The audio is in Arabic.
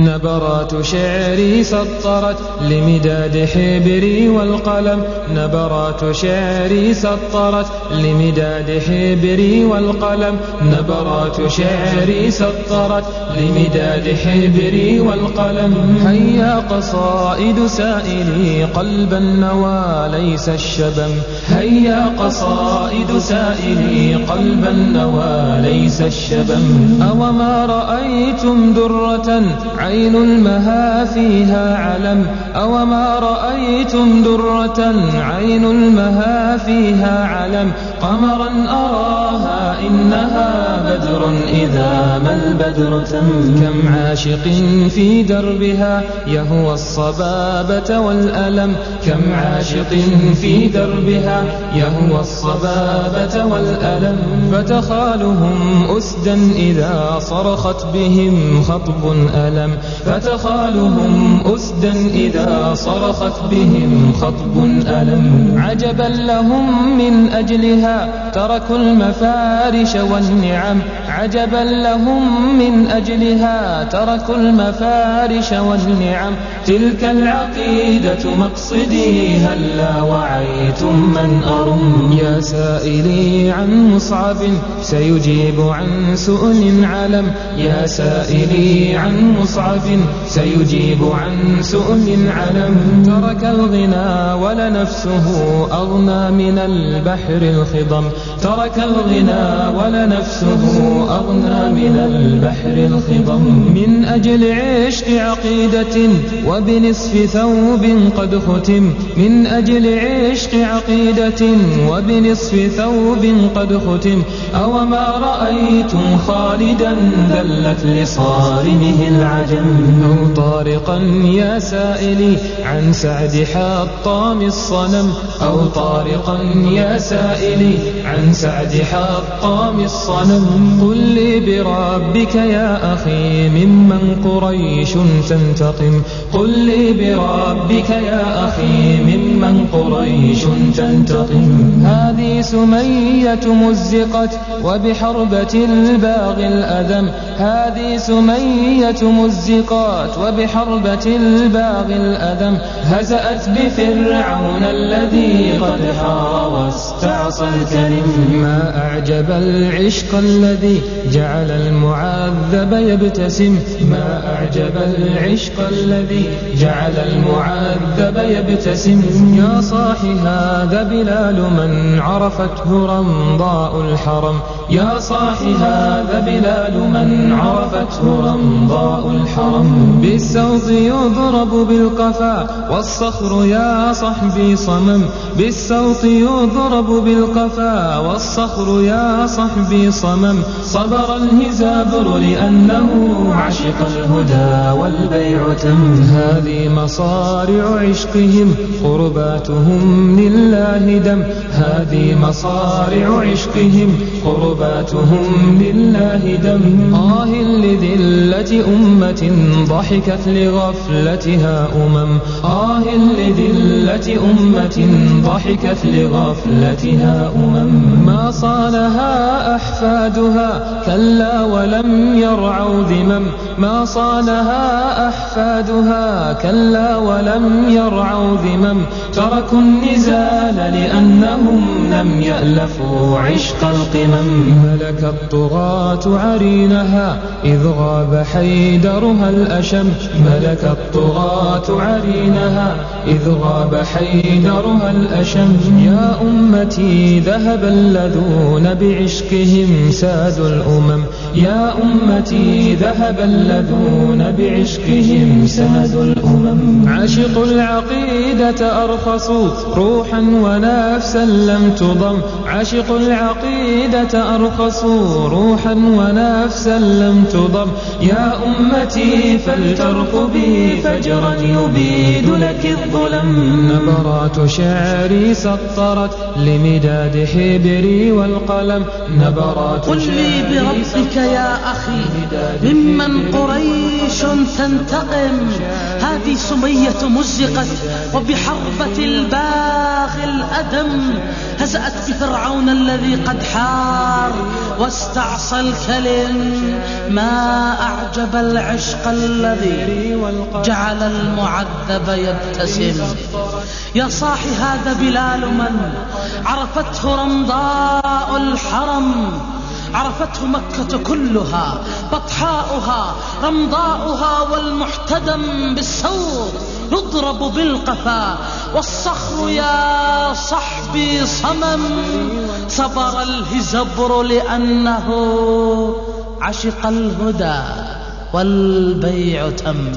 نبرات شعري سطرت لمداد حبري والقلم. نبرات شعري سطرت لمداد حبري والقلم. نبرات شعري سطرت لمداد حبري والقلم. هيا قصائد سائلي قلب النوى ليس الشبم. هيا قصائد سائلي قلب النوى ليس الشبم. أوما رأيتم درة عين المها فيها علم. أوما رأيتم درة عين المها فيها علم. قمرا أراها إنها بدر إذا ما البدر تم كم عاشق في دربها يهوى الصبابة والألم كم عاشق في دربها يهوى الصبابة والألم فتخالهم أسدا إذا صرخت بهم خطب ألم فتخالهم أسدا إذا صرخت بهم خطب ألم عجبا لهم من أجلها تركوا المفارش والنعم عجبا لهم من أجلها. تركوا المفارش والنعم تلك العقيدة مقصدي. هلا وعيتم من أرم يا سائلي عن مصعب؟ سيجيب عن سؤل علم يا سائلي عن مصعب. سيجيب عن سؤل علم ترك الغنى ولنفسه أغنى من البحر الخضم ترك الغنى ولنفسه أغنى من البحر الخضم. من أجل عشق عقيدة وبنصف ثوب قد ختم. من أجل عشق عقيدة وبنصف ثوب قد ختم. أو ما رأيتم خالدا ذلت لصارمه العجم. أو طارقا يا سائلي عن سعد حطام الصنم. أو طارقا يا سائلي عن سعد حطام الصنم قل لي بربك يا أخي ممن قريش تنتقم. قل لي بربك يا أخي ممن قريش تنتقم. هذه سمية مزقت وبحربة الباغي الأدم. هذه سمية مزقات وبحربة الباغي الأدم. هزأت بفرعون الذي قد حار واستعصى الكريم. ما أعجب العشق الذي جعل المعذب يبتسم. ما أعجب العشق الذي جعل المعذب يبتسم. يا صاح هذا بلال من عرفته رمضاء الحرم. يا صاح هذا بلال من عرفته رمضاء الحرم. بالسوط يضرب بالقفا والصخر يا صحبي صمم. بالسوط يضرب بالقفا والصخر يا صحبي صمم. صبر الهزابر لأنه عشق الهدى والبيع تم. هذه مصارع عشقهم قرباتهم لله دم. هذه مصارع عشقهم قرباتهم لله دم. آه لذلة أمة ضحكت لغفلتها أمم. آه لذلة أمة ضحكت لغفلتها أمم. ما صانها أحفادها كلا ولم يرعوا ذمم. ما صانها أحفادها كلا ولم يرعوا ذمم. تركوا النزال لأنهم لم يألفوا عشق القمم. ملك الطغاة عرينها إذ غاب حيدرها الأشم. ملك الطغاة عرينها إذ غاب حيدرها الأشم. يا أمتي ذهب اللذون بعشقهم سادوا الأمم. يا أمتي ذهب اللذون بعشقهم سادوا الأمم. عشقوا العقيدة أرخصوا روحا ونفسا لم تضم. عشقوا العقيدة أرخصوا روحا ونفسا لم تضم. يا أمتي فلترقبي فجرا يبيد لك الظلم. نبرات شعري سطرت لمداد حبري والقلم. نبرات قل لي بربك يا أخي ممن قريش تنتقم. هذه سمية مزقت وبحربة الباغي الأدم. هزأت بفرعون الذي قد حار واستعصى الكلم. ما أعجب العشق الذي جعل المعذب يبتسم. يا صاح هذا بلال من؟ عرفته رمضاء الحرم. عرفته مكة كلها بطحاؤها رمضاؤها والمحتدم بالسوق يضرب بالقفا. والصخر يا صحبي صمم صبر الهزبر لأنه عشق الهدى والبيع تم.